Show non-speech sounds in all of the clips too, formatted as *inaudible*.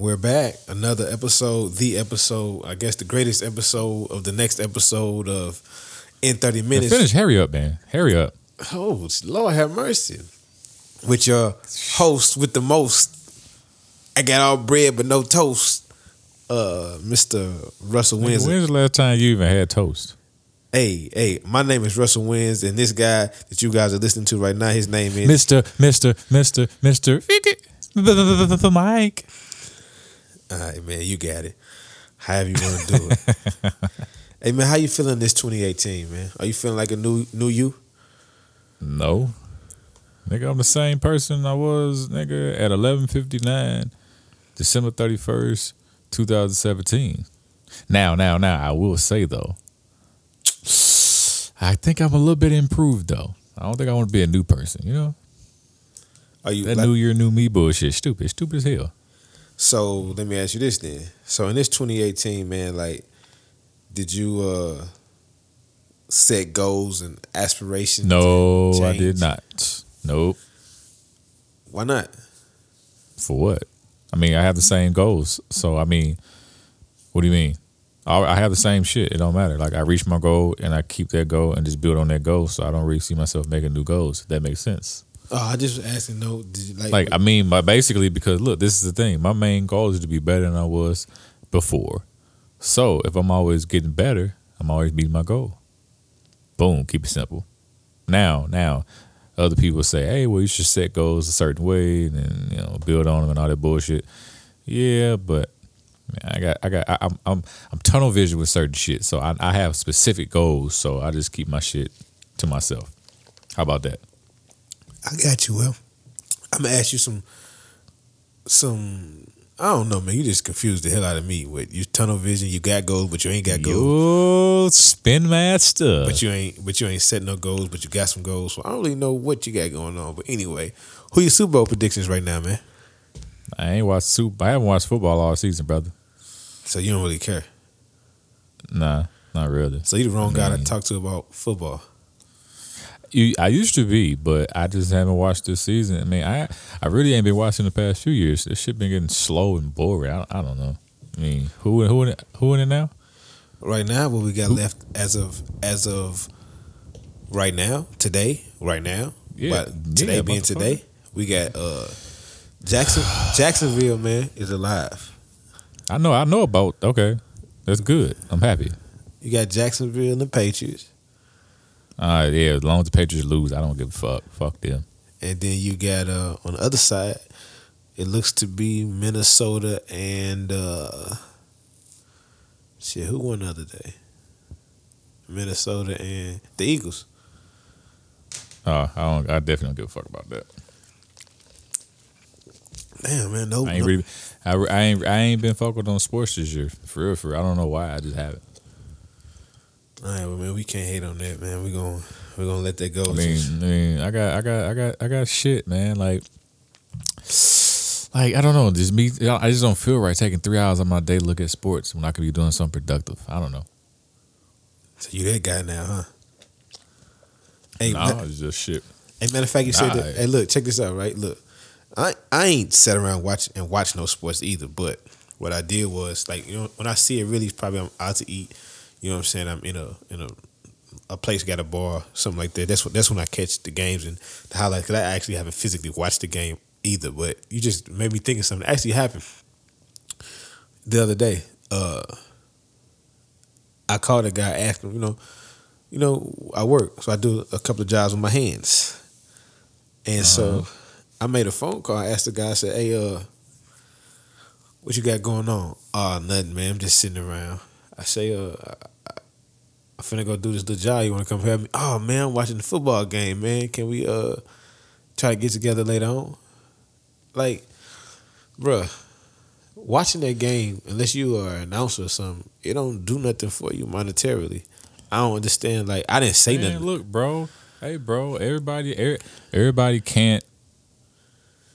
We're back. Another episode, the episode, I guess the greatest episode of the next episode of In 30 Now Minutes. finish. Hurry up, man. Hurry up. Oh, Lord have mercy. With your host with the most. I got all bread but no toast. Uh, Mr. Russell Windsor. When's the last time you even had toast? Hey, hey, my name is Russell Wins, and this guy that you guys are listening to right now, his name is Mister, Mister, Mister, Mister. Mike. All right, man, you got it. However you want to do it. *laughs* hey, man, how you feeling this 2018, man? Are you feeling like a new new you? No. Nigga, I'm the same person I was, nigga, at 11:59, December 31st, 2017. Now, now, now, I will say though, I think I'm a little bit improved though. I don't think I want to be a new person, you know? Are you That like- new year, new me bullshit. Stupid. Stupid as hell. So let me ask you this then. So in this 2018, man, like, did you uh set goals and aspirations? No, and I did not. Nope. Why not? For what? I mean, I have the same goals. So I mean, what do you mean? I I have the same shit. It don't matter. Like I reach my goal and I keep that goal and just build on that goal. So I don't really see myself making new goals. That makes sense. Oh, I just was asking. No, did you like? Like I mean, by basically because look, this is the thing. My main goal is to be better than I was before. So if I'm always getting better, I'm always meeting my goal. Boom, keep it simple. Now, now, other people say, "Hey, well, you should set goals a certain way and you know build on them and all that bullshit." Yeah, but man, I got, I got, I, I'm, I'm, I'm tunnel vision with certain shit. So I, I have specific goals. So I just keep my shit to myself. How about that? I got you. Well, I'm gonna ask you some, some. I don't know, man. You just confused the hell out of me with your tunnel vision. You got goals, but you ain't got goals. Yo, spin master. But you ain't, but you ain't set no goals. But you got some goals. So I don't really know what you got going on. But anyway, who your Super Bowl predictions right now, man? I ain't watched Super. I haven't watched football all season, brother. So you don't really care. Nah, not really. So you the wrong guy to talk to about football. You, I used to be, but I just haven't watched this season. I mean, I I really ain't been watching the past few years. This shit been getting slow and boring. I, I don't know. I mean, who who in it, who in it now? Right now, what we got left as of as of right now, today, right now, Yeah, but today yeah, being today, we got uh Jackson *sighs* Jacksonville man is alive. I know. I know about. Okay, that's good. I'm happy. You got Jacksonville and the Patriots, Uh, yeah, as long as the Patriots lose, I don't give a fuck. Fuck them. and then you got uh on the other side, it looks to be Minnesota and uh shit. Who won the other day? Minnesota and the Eagles. Uh, I don't. I definitely don't give a fuck about that. Damn man, no, I ain't no- really. I, I ain't. I ain't been focused on sports this year. For real. For real. I don't know why. I just haven't. All right, well, man, we can't hate on that, man. We going we're gonna let that go. I mean, I mean, I got, I got, I got, I got shit, man. Like, like I don't know. Just me. I just don't feel right taking three hours of my day to look at sports when I could be doing something productive. I don't know. so you that guy now, huh? Hey, Nah, ma- it's just shit. hey, matter of fact, you said Nah, that. Hey, look, check this out, right? Look, I I ain't sat around watch and watch no sports either. But what I did was like, you know, when I see it, really, it's probably I'm out to eat. You know what I'm saying? I'm in a in a a place got a bar, something like that. That's what that's when I catch the games and the highlights. Cause I actually haven't physically watched the game either. But you just made me think of something that actually happened the other day. Uh, I called a guy, asked him, you know, you know, I work, so I do a couple of jobs with my hands, and so I made a phone call. I asked the guy, I said, "Hey, uh, what you got going on?" Oh, nothing, man. I'm just sitting around. I say, uh, I, I'm finna go do this little job. You want to come help me? Oh man, I'm watching the football game, man. Can we uh try to get together later on? Like, bruh, watching that game, unless you are an announcer or something, it don't do nothing for you monetarily. I don't understand. Like, I didn't say Man, nothing. look, bro. Hey, bro. Everybody, every, everybody can't.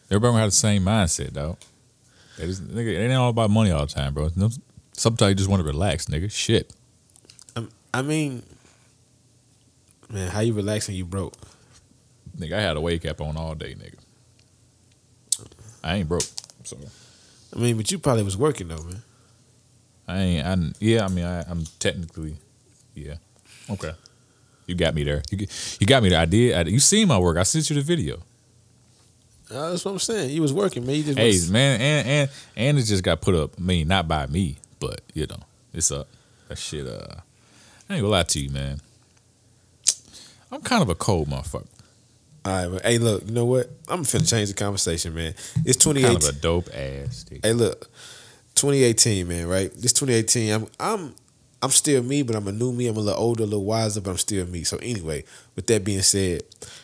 Everybody have the same mindset, though. It ain't all about money all the time, bro. Sometimes you just want to relax, nigga. Shit. I'm- I mean, man, how you relaxing? You broke. Nigga, I had a wake cap on all day, nigga. I ain't broke, so I mean, but you probably was working though, man. I ain't. I, yeah, I mean, I, I'm technically, yeah. Okay, you got me there. You you got me there. I did. I, you seen my work? I sent you the video. Uh, that's what I'm saying. You was working, man. You just Hey man, and and and it just got put up. I mean, not by me, but you know, it's up. That shit. Uh, I ain't gonna lie to you, man. I'm kind of a cold motherfucker. All right, man. Hey, look. You know what? I'm finna change the conversation, man. It's Kind 2018. of a dope ass. Nigga. Hey, look, 2018, man. Right? This 2018. I'm I'm I'm still me, but I'm a new me. I'm a little older, a little wiser, but I'm still me. So anyway, with that being said,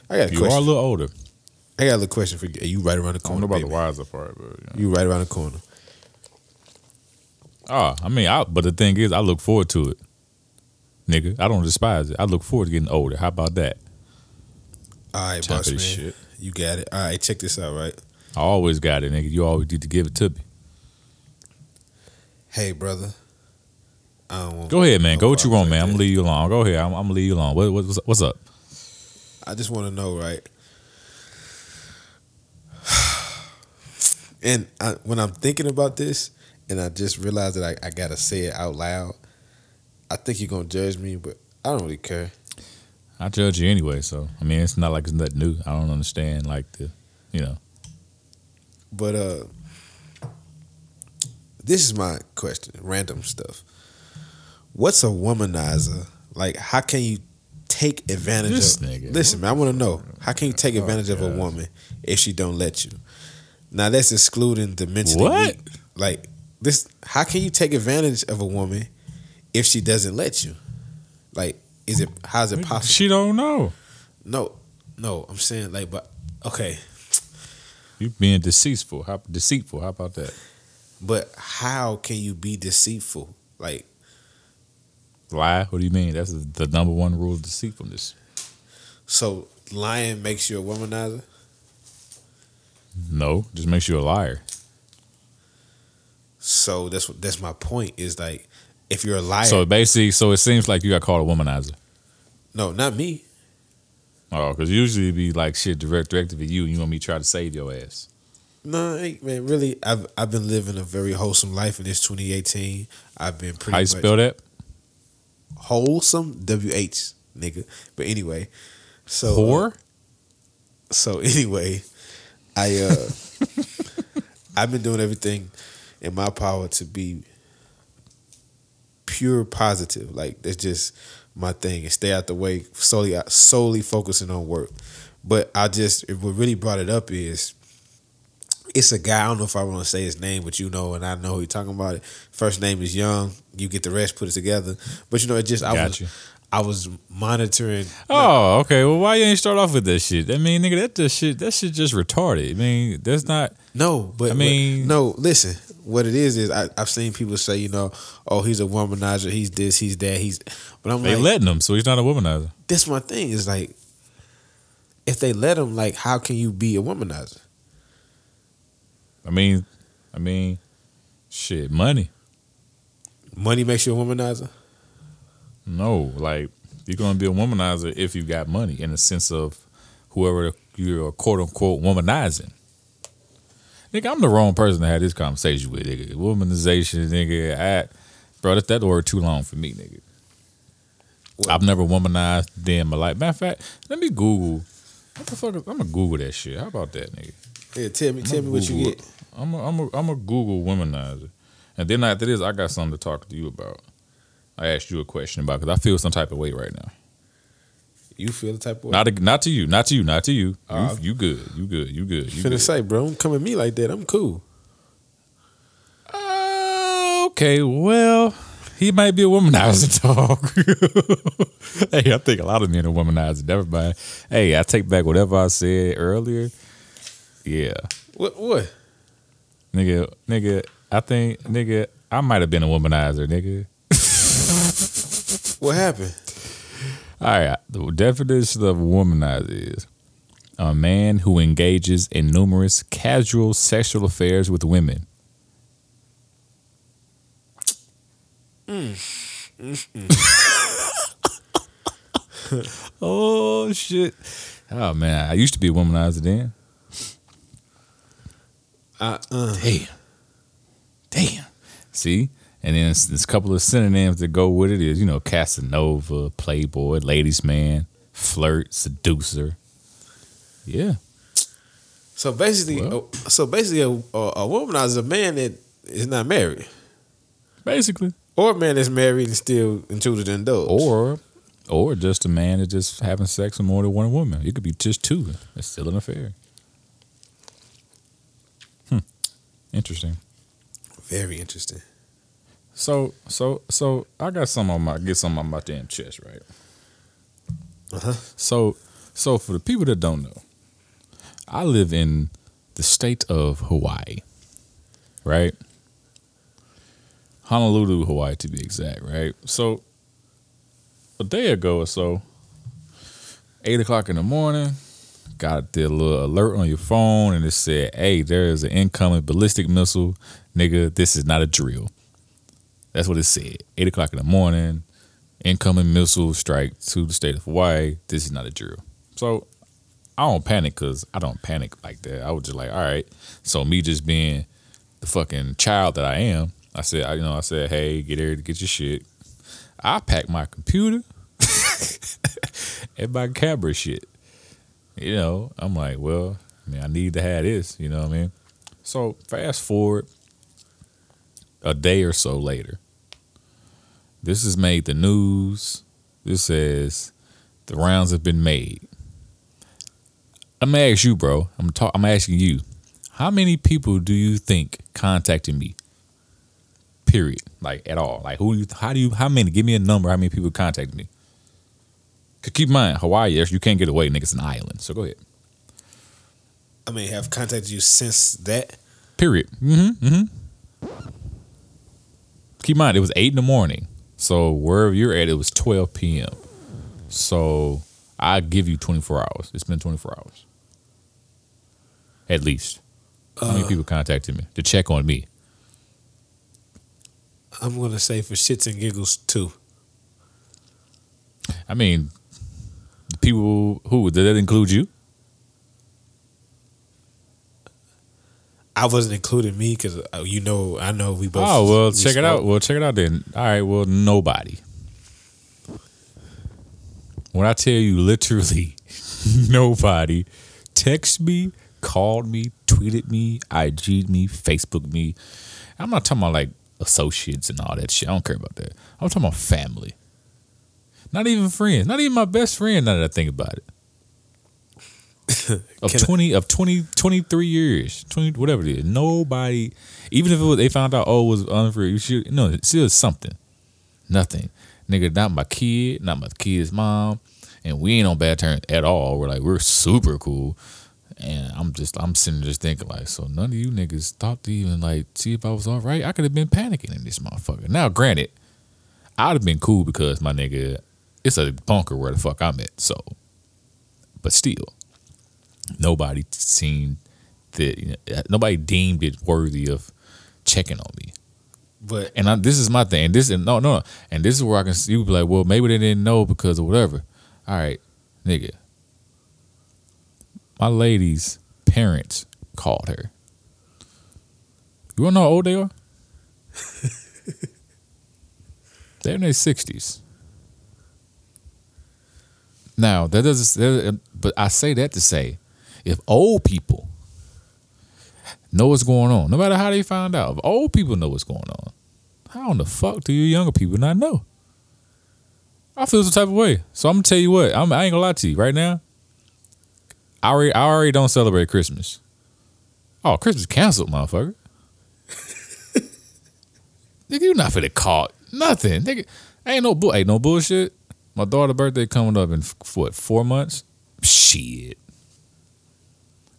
I got a You are a question. little older. I got a little question for you. Hey, You right around the I don't corner, know about baby. the wiser part, but you know. You right around the corner. Ah, I mean, I, but the thing is, I look forward to it, nigga. I don't despise it. I look forward to getting older. How about that? All right, Time boss man. shit. You got it. All right, check this out. Right. I always got it, nigga. You always need to give it to me. Hey, brother. I don't. Go ahead, man. Go what you want, man. like I'm gonna leave you alone. Go ahead. I'm, I'm gonna leave you alone. What, what, what's, what's up? I just want to know, right? *sighs* And I, when I'm thinking about this, and I just realized that I, I gotta say it out loud, I think you're gonna judge me, but I don't really care. I judge you anyway, so I mean, it's not like it's nothing new. I don't understand like the, you know. But uh, this is my question. Random stuff. What's a womanizer? Like, how can you take advantage This of? nigga. Listen, man, I want to know how can you take advantage of a woman if she don't let you? Now that's excluding the mentally What? weak. Like this, how can you take advantage of a woman if she doesn't let you? Like, is it how is it possible? She don't know. No, no, I'm saying like, but okay, You being deceitful. How deceitful? How about that? but how can you be deceitful? Like, Lie? What do you mean? That's the number one rule of deceitfulness. so lying makes you a womanizer? No, just makes you a liar. So that's that's my point. Is like, if you're a liar, So basically, so it seems like you got called a womanizer. no, not me. Oh, because usually it'd be like shit direct directed at you, and you want me to try to save your ass. No, man, really, I've I've been living a very wholesome life in this 2018. I've been pretty How you spell that? wholesome, W H, nigga. But anyway, so uh, so *laughs* anyway, I uh *laughs* I've been doing everything in my power to be pure positive. Like that's just my thing and stay out the way solely solely focusing on work. But I just what really brought it up is it's a guy. I don't know if I want to say his name, but you know, and I know who you're talking about. It. First name is Young. You get the rest, put it together. But you know, it just I Got was you. I was monitoring. Oh, okay. Well, why you ain't start off with that shit? I mean, nigga, that just shit, that shit just retarded. I mean, that's not. No, but I mean- but- no. Listen, what it is is I, I've seen people say, you know, oh, he's a womanizer, he's this, he's that, he's. But I'm They like, letting him, so he's not a womanizer. that's my thing. Is like, if they let him, like, how can you be a womanizer? I mean, I mean, shit, money. Money makes you a womanizer. No, like you're gonna be a womanizer if you got money, in the sense of whoever you're quote unquote womanizing. Nigga, I'm the wrong person to have this conversation with, nigga. Womanization, nigga. I, bro, that, that word too long for me, nigga. What? I've never womanized in my life. Matter of fact, let me Google. What the fuck? Is, I'm gonna Google that shit. How about that, nigga? Yeah, tell me, tell me what you get. I'm a, I'm a, I'm a Google womanizer, and then after this, I got something to talk to you about. I asked you a question about because I feel some type of way right now. You feel the type of way. Not not to you, not to you, not to you. Uh, you, you good, you good, you good. You finna good. say, bro, don't come at me like that. I'm cool. Uh, okay, well, he might be a womanizer, *laughs* dog. *laughs* hey, I think a lot of men are womanizers. Never mind. Hey, I take back whatever I said earlier. Yeah, What? What? nigga, nigga. I think, nigga, I might have been a womanizer, nigga. What happened? All right. The definition of a womanizer is a man who engages in numerous casual sexual affairs with women. *laughs* oh shit! Oh man, I used to be a womanizer then. I, uh, Damn. See? And then there's, a couple of synonyms that go with it is, you know, Casanova, Playboy, Ladies Man, Flirt, Seducer. Yeah. So basically, Well. uh, so basically, a, a, womanizer is a man that is not married, Basically. or a man that's married and still intruded in those. Or or just a man that's just having sex with more than one woman. It could be just two. It's still an affair. Hmm. Interesting. very interesting. So so so I got some on my get some on my damn chest, right? Uh-huh. So so for the people that don't know, I live in the state of Hawaii, right? Honolulu, Hawaii to be exact, right? So a day ago or so, eight o'clock in the morning, got the little alert on your phone and it said, Hey, there is an incoming ballistic missile. Nigga, this is not a drill. That's what it said. Eight o'clock in the morning, incoming missile strike to the state of Hawaii. This is not a drill. So I don't panic because I don't panic like that. I was just like, all right. So me just being the fucking child that I am, I said, I, you know, I said, hey, get here to get your shit. I packed my computer *laughs* and my camera shit. You know, I'm like, well, I mean, I need to have this. You know what I mean? So fast forward a day or so later. This has made the news. This says the rounds have been made. I'm gonna ask you, bro. I'm talk, I'm asking you. How many people do you think contacted me? Period. Like at all. Like who? You, how do you? How many? Give me a number. How many people contacted me? keep in mind, Hawaii. Yes, you can't get away, nigga. It's an island. So go ahead. I mean, have contacted you since that. Period. Mm-hmm. Mm-hmm. Keep in mind, it was eight in the morning. So wherever you're at, it was twelve p.m. So I give you twenty four hours. It's been twenty four hours, at least. How many uh, people contacted me to check on me? I'm gonna say for shits and giggles too. I mean, the people who did that include you? I wasn't including me because uh, you know I know we both. Oh well, we check it out. Well, check it out then. All right. Well, nobody. When I tell you, literally, *laughs* nobody text me, called me, tweeted me, IG'd me, Facebook me. I'm not talking about like associates and all that shit. I don't care about that. I'm talking about family. Not even friends. Not even my best friend. Now that I think about it. Of Can I- 20 of 20 23 years 20 whatever it is. Nobody even if it was, they found out oh it was unfair you should no it's still something. Nothing. Nigga not my kid not my kid's mom and we ain't on bad terms at all. We're like we're super cool. And i'm just i'm sitting there just thinking like so none of you niggas thought to even like see if i was all right? I could have been panicking in this motherfucker. Now granted i'd have been cool because my nigga it's a bunker where the fuck i'm at so but still nobody seen that you know, uh, nobody deemed it worthy of checking on me. But And I, this is my thing. And this and no, no, no. And this is where I can see you be like, well, maybe they didn't know because of whatever. All right, nigga. My lady's parents called her. You wanna know how old they are? *laughs* They're in their sixties. Now that doesn't. But I say that to say, if old people know what's going on, no matter how they find out, if old people know what's going on, how in the fuck do you younger people not know? I feel some type of way. So I'm gonna tell you what. I'm, I ain't gonna lie to you right now. I already, I already don't celebrate Christmas. Oh, Christmas canceled, motherfucker. *laughs* Nigga, you not finna call nothing. Nigga, ain't no bull, ain't no bullshit. My daughter's birthday coming up in f- what four months? Shit,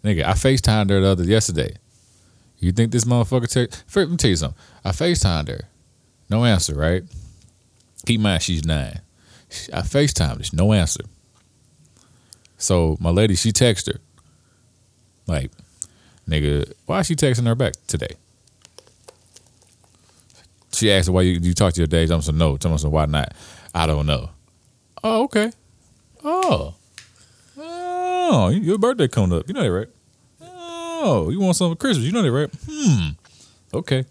nigga, I Facetimed her the other yesterday. You think this motherfucker? Take, let me tell you something. I Facetimed her, no answer. Right? Keep in mind she's nine. I Facetimed her, no answer. So my lady, she texted her, like, nigga, why is she texting her back today? She asked her why you, you talk to your dad. I'm saying no. Tell me why not. I don't know. Oh, okay. Oh. Oh, your birthday coming up. You know that, right? Oh, you want something for Christmas. You know that, right? Hmm. Okay.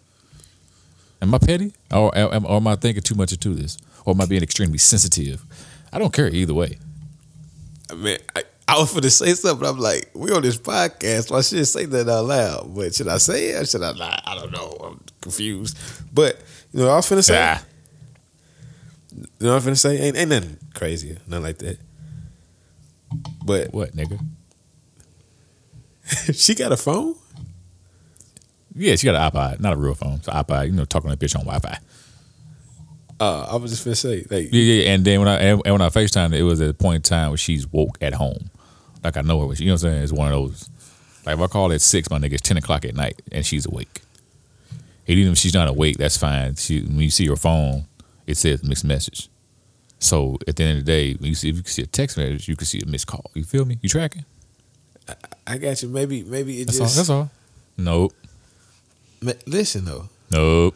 Am I petty, or am, or am I thinking too much into this, or am I being extremely sensitive? I don't care either way. I mean, I, I was going to say something. I'm like, we on this podcast. So I shouldn't say that out loud. But should I say it or should I not? I don't know. I'm confused. But, you know what I was finna say? Ah. You know what I'm finna say? Ain't, ain't nothing crazy. Nothing like that. But What, nigga? *laughs* she got a phone? Yeah, she got an iPod, not a real phone. It's an iPod, you know, talking to that bitch on Wi-Fi. Uh, I was just gonna say, like, Yeah, yeah. And then when I and and when I Facetime, it was at a point in time where she's woke at home. Like I know her. You know what I'm saying? It's one of those. Like if I call at six, my nigga, it's ten o'clock at night, and she's awake. And even if she's not awake, that's fine. She when you see her phone, it says mixed message. So at the end of the day, when you see if you can see a text message, you can see a missed call. You feel me? You tracking? I got you. Maybe, maybe it That's all. just. That's all. Nope. Ma- listen though, Nope.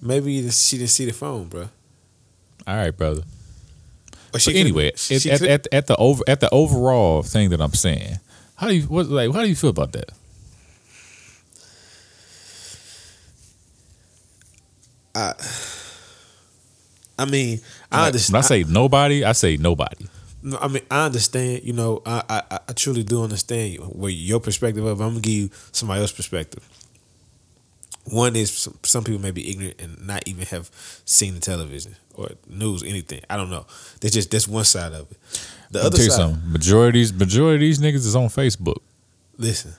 maybe she didn't see the phone, bro. All right, brother. Or But anyway, she, at, at, at, at the over at the overall thing that I'm saying, how do you what like how do you feel about that? I mean, I understand. When I say nobody, I say nobody. No, I mean, I understand. You know, I, I I truly do understand you, where your perspective of. I'm gonna give you somebody else's perspective. One is some, some people may be ignorant and not even have seen the television or news, anything. I don't know. That's just that's one side of it. The I'll other tell you side, something. These majority of these niggas is on Facebook. listen.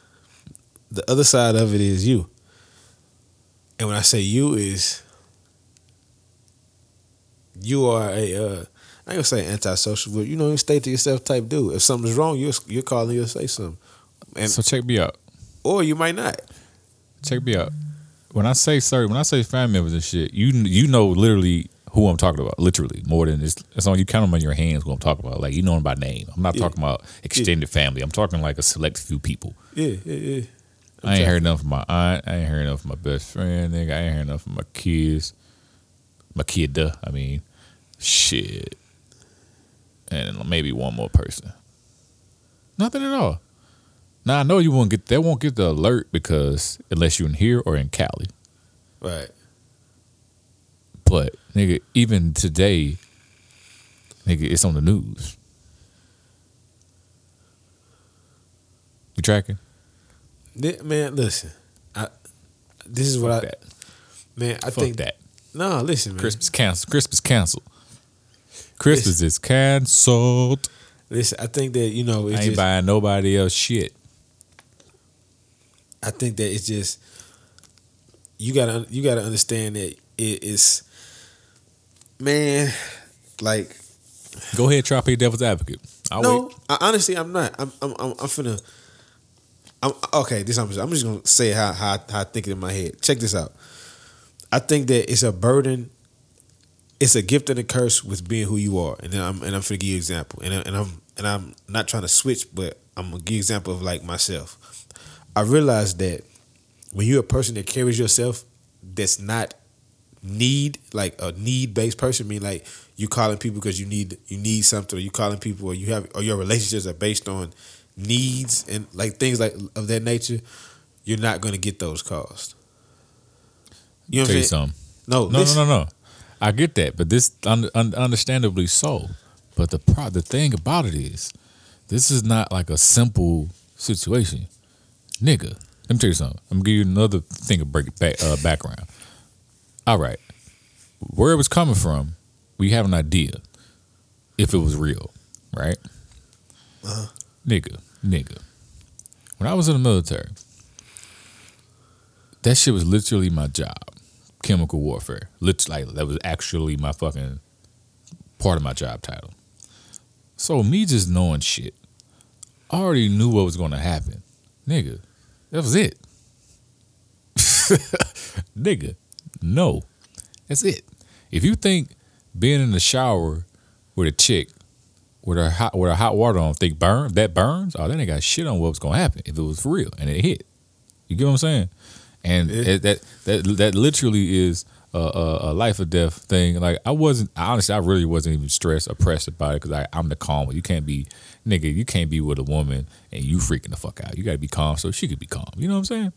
The other side of it is you. And when I say you is you are a uh I ain't gonna say antisocial, but you know, you stay to yourself type dude. If something's wrong, you're you're calling, you'll say something. And so check me out. or you might not. Check me out. When I say sorry, when I say family members and shit, you you know literally who I'm talking about. Literally more than it's, it's on you count them on your hands. Who I'm talking about. Like you know them by name. I'm not Yeah. talking about extended family. I'm talking like a select few people. Yeah, yeah, yeah. I'm I ain't heard enough from my aunt. I ain't heard enough from my best friend. Nigga, I ain't heard enough from my kids. My kid, I mean, shit, and maybe one more person. Nothing at all. Now I know you won't get. They won't get the alert because unless you're in here or in Cali. Right. But nigga, even today, nigga, it's on the news. You tracking? Man, listen. I this is what Fuck I that. man, I Fuck think that. No, listen, man. Christmas canceled. Christmas canceled. Christmas is canceled. Listen, I think that, you know, I ain't just, buying nobody else shit. I think that it's just you gotta you gotta understand that it is man, like Go ahead, try to play devil's advocate. I'll no. I, honestly, I'm not. I'm, I'm, I'm, I'm finna. I'm okay. This I'm just, I'm just gonna say how how how I think it in my head. Check this out. I think that it's a burden. It's a gift and a curse with being who you are, and I'm and I'm finna give you an example, and I- and I'm and I'm not trying to switch, but I'm gonna give example of like myself. I realized that when you're a person that carries yourself, that's not need like a need based person. I mean like you calling people because you need you need something, or you calling people, or you have or your relationships are based on needs and like things like of that nature. You're not gonna get those calls. You know Tell you something. No, No, listen. no, no, no. I get that, but this un, un, understandably so. But the pro, the thing about it is, this is not like a simple situation, nigga. Let me tell you something. I'm gonna give you another thing of break back, uh, background. All right, where it was coming from, we have an idea if it was real, right? Uh-huh. Nigga, nigga. When I was in the military, that shit was literally my job chemical warfare. Like, that was actually my fucking part of my job title. So me just knowing shit, I already knew what was going to happen, nigga. That was it, *laughs* nigga. No, that's it. If you think being in the shower with a chick with her hot with her hot water on think burn that burns, oh, that ain't got shit on what was gonna happen if it was for real and it hit. You get what I'm saying? And it, that that that literally is a, a, a life or death thing. Like I wasn't honestly, I really wasn't even stressed or pressed about it because I'm the calm one. You can't be nigga. You can't be with a woman and you freaking the fuck out. You got to be calm so she could be calm. You know what I'm saying?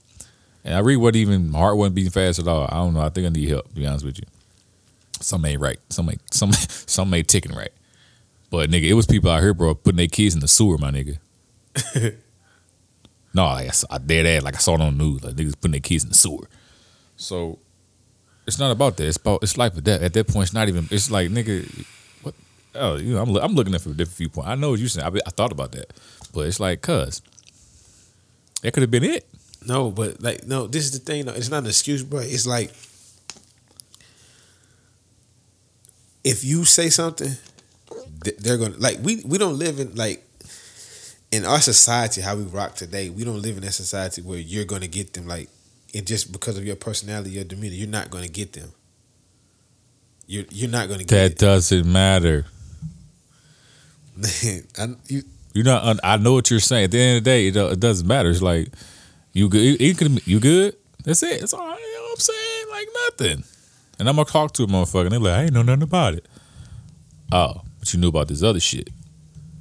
And I really wasn't even my heart wasn't beating fast at all. I don't know. I think I need help. To be honest with you, some ain't right. Some ain't *laughs* some some ain't ticking right. But nigga, it was people out here, bro, putting their kids in the sewer, my nigga. *laughs* no, like I, I dead ass, like I saw it on the news, like niggas putting their kids in the sewer. So it's not about that. It's about it's life or death. At that point, it's not even. It's like nigga, what? Oh, you know, I'm I'm looking at from a different viewpoint. I know what you saying. I, I thought about that, but it's like, cuz that could have been it. No, but like no, this is the thing. though. It's not an excuse, bro. It's like if you say something, they're gonna like we we don't live in like in our society how we rock today. We don't live in that society where you're gonna get them like it just because of your personality, your demeanor. You're not gonna get them. You're you're not gonna get. That get doesn't matter. *laughs* I, you, You're not. Un- I know what you're saying. At the end of the day, it, it doesn't matter. It's like you good. It, it. You good? That's it. It's all right. You know what I'm saying? Like nothing. And I'm gonna talk to a motherfucker. And they're like, I ain't know nothing about it. Oh, but you knew about this other shit.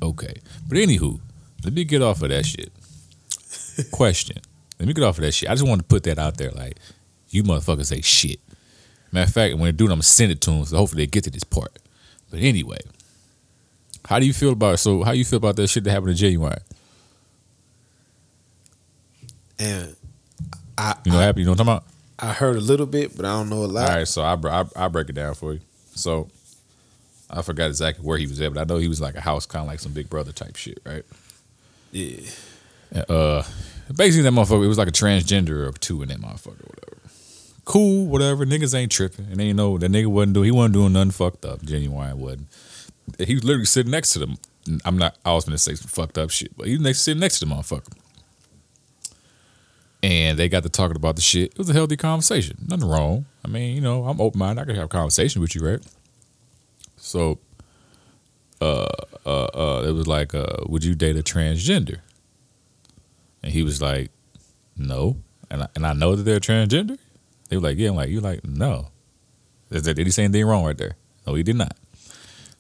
Okay. But anywho, let me get off of that shit. Question. Let me get off of that shit. I just wanted to put that out there. Like, you motherfuckers say shit. Matter of fact, when they do it, I'm gonna send it to them. So hopefully they get to this part. But anyway, how do you feel about it? So how do you feel about that shit that happened to Ginuwine? and I You know, what happened. You know what I'm talking I heard a little bit, but I don't know a lot. All right, so I I I break it down for you. So I forgot exactly where he was at, but I know he was like a house, kind of like some Big Brother type shit, right? Yeah. Uh, basically that motherfucker, it was like a transgender or two in that motherfucker, whatever. Cool, whatever. Niggas ain't tripping, and they know that nigga wasn't doing. He wasn't doing nothing fucked up. Ginuwine wasn't. He was literally sitting next to them. I'm not. I was gonna say some fucked up shit, but he was next, sitting next to the motherfucker. And they got to talking about the shit. It was a healthy conversation. Nothing wrong. I mean, you know, I'm open minded. I can have a conversation with you, right? So, uh, uh, uh, it was like, uh, would you date a transgender? And he was like, no. And I, and I know that they're transgender. They were like, yeah. I'm like, you like, no. Is that, did he say anything wrong right there? No, he did not.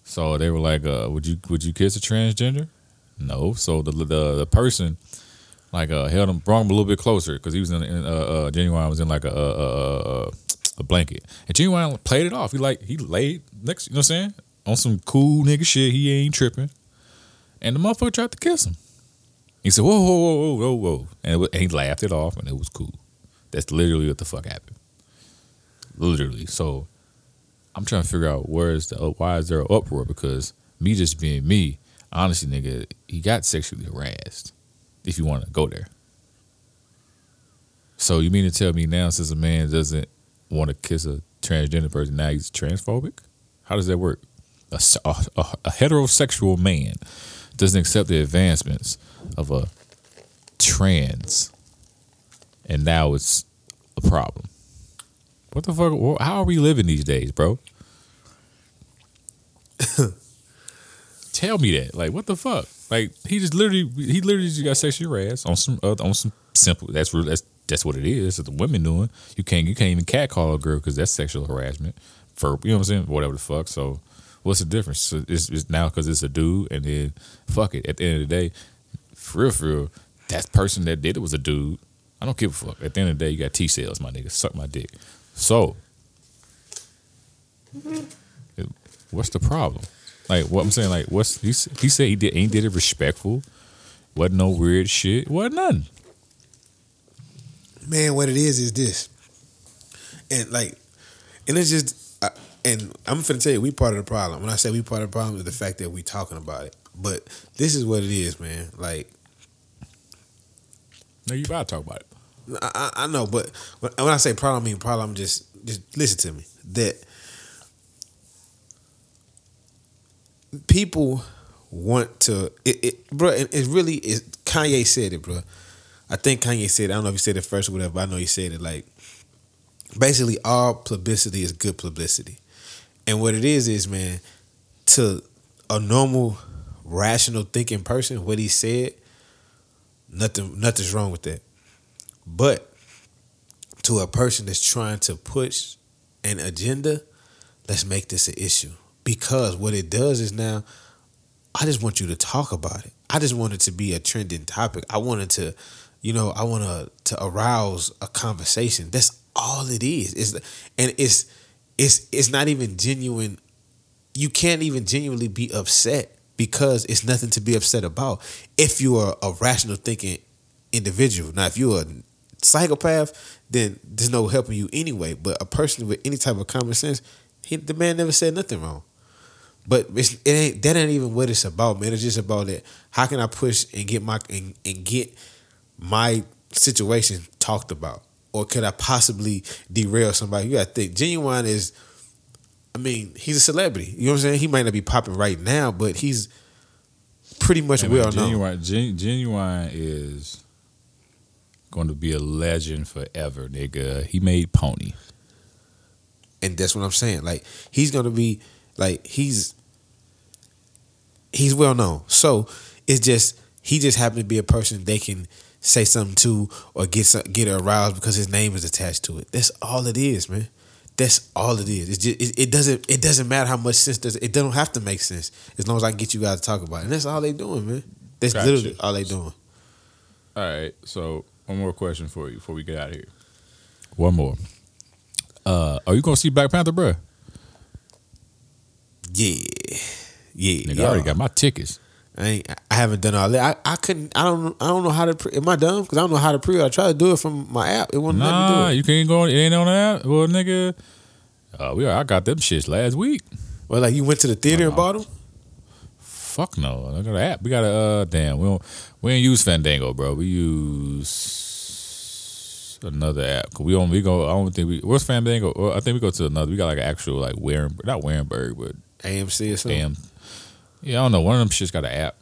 So they were like, uh, would you would you kiss a transgender? No. So the the, the person like uh, held him, brought him a little bit closer because he was in, in uh, uh, Ginuwine was in like a a, a, a a blanket, and Ginuwine played it off. He like he laid next, you know what I'm saying, on some cool nigga shit. He ain't tripping, and the motherfucker tried to kiss him. He said, "Whoa, whoa, whoa, whoa, whoa, whoa," and, it was, and he laughed it off, and it was cool. That's literally what the fuck happened. Literally. So I'm trying to figure out where is the uh, why is there an uproar? Because me just being me, honestly, nigga, he got sexually harassed. If you want to go there. So you mean to tell me now, since a man doesn't want to kiss a transgender person, now he's transphobic? How does that work? A, a- a- heterosexual man doesn't accept the advancements of a trans, and now it's a problem. What the fuck? How are we living these days, bro? *coughs* Tell me that. Like, what the fuck? Like, he just literally, he literally just got sexually harassed on some, uh, on some simple. That's real. That's that's what it is. That's what the women doing. You can't, you can't even catcall a girl because that's sexual harassment. For you know what I'm saying? Whatever the fuck. So, what's the difference? So it's, it's now because it's a dude, and then fuck it. At the end of the day, for real, for real, that person that did it was a dude. I don't give a fuck. At the end of the day, you got T cells, my nigga. Suck my dick. So, what's the problem? Like what I'm saying, like what's he, he said he did he did it respectful. Wasn't no weird shit. Wasn't nothing. man, what it is is this, and like, and it's just, and I'm finna tell you, we part of the problem. When I say we part of the problem, is the fact that we talking about it. But this is what it is, man. Like, No, you gotta talk about it. I, I know, but when, when I say problem, I mean problem. Just, just listen to me. That people want to, it, it bro. It, it really is. Kanye said it, bro. I think Kanye said. It. I don't know if he said it first or whatever. But I know he said it. Like, basically, all publicity is good publicity, and what it is is, man, to a normal, rational thinking person, what he said, nothing, nothing's wrong with that. But to a person that's trying to push an agenda, let's make this an issue. Because what it does is now, I just want you to talk about it. I just want it to be a trending topic. I wanted to, you know, I want to to arouse a conversation. That's all it is. It's and it's it's it's not even genuine. You can't even genuinely be upset because it's nothing to be upset about if you are a rational thinking individual. Now, if you're a psychopath, then there's no helping you anyway. But a person with any type of common sense, he, the man never said nothing wrong. But it ain't that ain't even what it's about, man. It's just about that. How can I push and get my and, and get my situation talked about, or could I possibly derail somebody? You got to think. Ginuwine is, I mean, he's a celebrity. You know what I'm saying? He might not be popping right now, but he's pretty much Hey, well man, known. Gen, Ginuwine is going to be a legend forever, nigga. He made Pony. and that's what I'm saying. Like he's gonna be like he's he's well known. So it's just he just happened to be a person they can say something to or get some, get aroused because his name is attached to it. That's all it is, man. That's all it is. It's just, it, it doesn't it doesn't matter how much sense does it don't have to make sense as long as I can get you guys to talk about it. And that's all they doing, man. That's Gotcha. literally all they doing. All right. So one more question for you before we get out of here. One more. Uh, are you gonna see Black Panther, bruh? Yeah, yeah. Nigga, yeah. I already got my tickets. I ain't, I haven't done all that. I, I couldn't. I don't. I don't know how to. Pre- am I dumb? Because I don't know how to pre. I tried to do it from my app. It wouldn't let me do it. you can't go. It ain't on app Well, nigga, uh, we I got them shits last week. Well, like you went to the theater and no. bought them. Fuck no. I got an app. We got a uh, damn. We don't. We ain't use Fandango, bro. We use another app. 'Cause We don't. We go. I don't think we. Where's Fandango? Well, I think we go to another. We got like an actual like Warren, not Warrenburg, but AMC or something. damn. Yeah, I don't know. One of them shits got an app,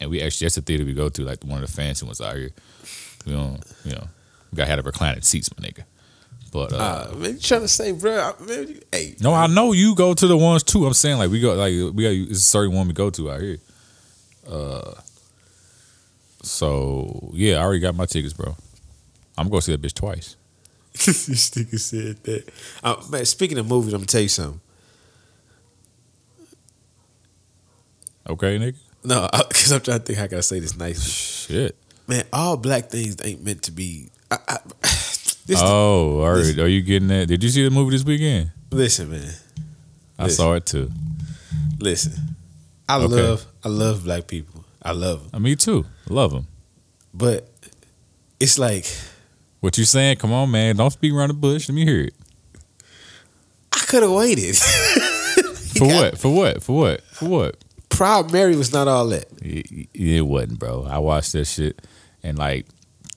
and we actually that's the theater we go to, like one of the fancy ones out here. We don't, you know, we got had a reclining seats, my nigga. But uh, Uh, man, you trying to say, bro? Man, you, hey, no, I know you go to the ones too. I'm saying like we go like we got it's a certain one we go to out here. Uh, so yeah, I already got my tickets, bro. I'm gonna see that bitch twice. *laughs* this nigga said that. Uh, man, speaking of movies, I'm gonna tell you something. Okay, nigga. No, because *laughs* I'm trying to think how can I say this nicely. Shit. Man, all black things ain't meant to be. I, I, *sighs* this oh, all right. this- Are you getting that? Did you see the movie this weekend? listen, man. I Listen. saw it too. Listen, I Okay. love, I love black people. I love them, Uh, me too. Love them. but it's like What you saying? Come on, man. Don't speak around the bush. Let me hear it. I could have waited. *laughs* For what? For what? For what? For what? Proud Mary was not all that. It, it wasn't, bro. I watched that shit and like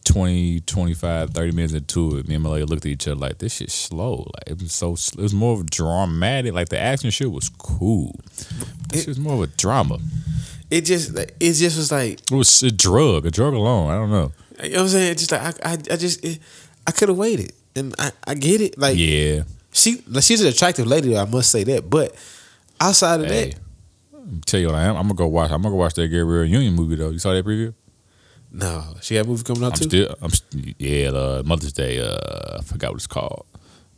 20, 25, 30 minutes into it, me and my lady looked at each other like, this shit's slow. Like, it was so, it was more of dramatic. Like, the action shit was cool. This was more of a drama. It just, it just was like, It was a drug, a drug alone. I don't know. you know what I'm saying? Just like I, I, I just, it, I could have waited, and I, I get it. Like Yeah. she, she's an attractive lady. I must say that. But outside of Hey, that, tell you what I am. I'm gonna go watch. I'm gonna go watch that Gabrielle Union movie though. You saw that preview? no, she got a movie coming out I'm too. still. I'm st- yeah. Uh, Mother's Day. Uh, I forgot what it's called.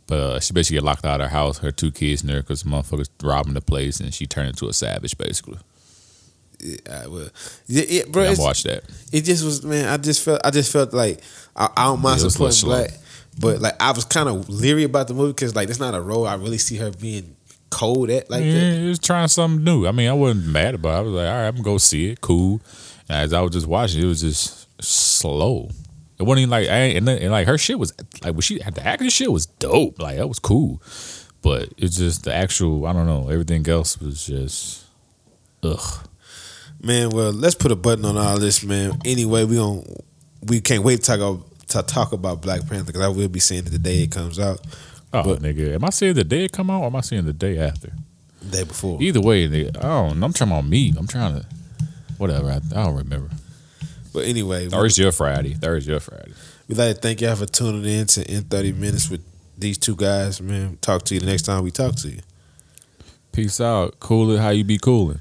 But uh, she basically get locked out of her house. Her two kids in there because motherfuckers robbing the place, and she turned into a savage basically. Yeah, well, yeah, yeah, bro. And I'm it's- watch that. it just was man. I just felt I just felt like I, I don't mind Yeah, it was a little supporting slow. black, but like I was kind of leery about the movie because like that's not a role I really see her being cold at like yeah, that. it was trying something new. I mean, I wasn't mad about. it. I was like, all right, I'm gonna go see it. Cool. And as I was just watching, it was just slow. It wasn't even like I ain't, and, then- and like her shit was like when she had the acting shit was dope. Like that was cool. But it's just the actual. I don't know. Everything else was just ugh. Man, well, let's put a button on all this, man. Anyway, we gon' we can't wait to talk about to talk about Black Panther because I will be seeing it the day it comes out, Oh, But- nigga, am I seeing the day it come out or am I seeing the day after? the day before. Either way, nigga, I don't. know. I'm talking about me. I'm trying to, whatever. I, I don't remember. But anyway, Thursday or Friday. Thursday or Friday. we'd like to thank y'all for tuning in to in thirty minutes with these two guys. Man, talk to you the next time we talk to you. Peace out. Cool it how you be cooling.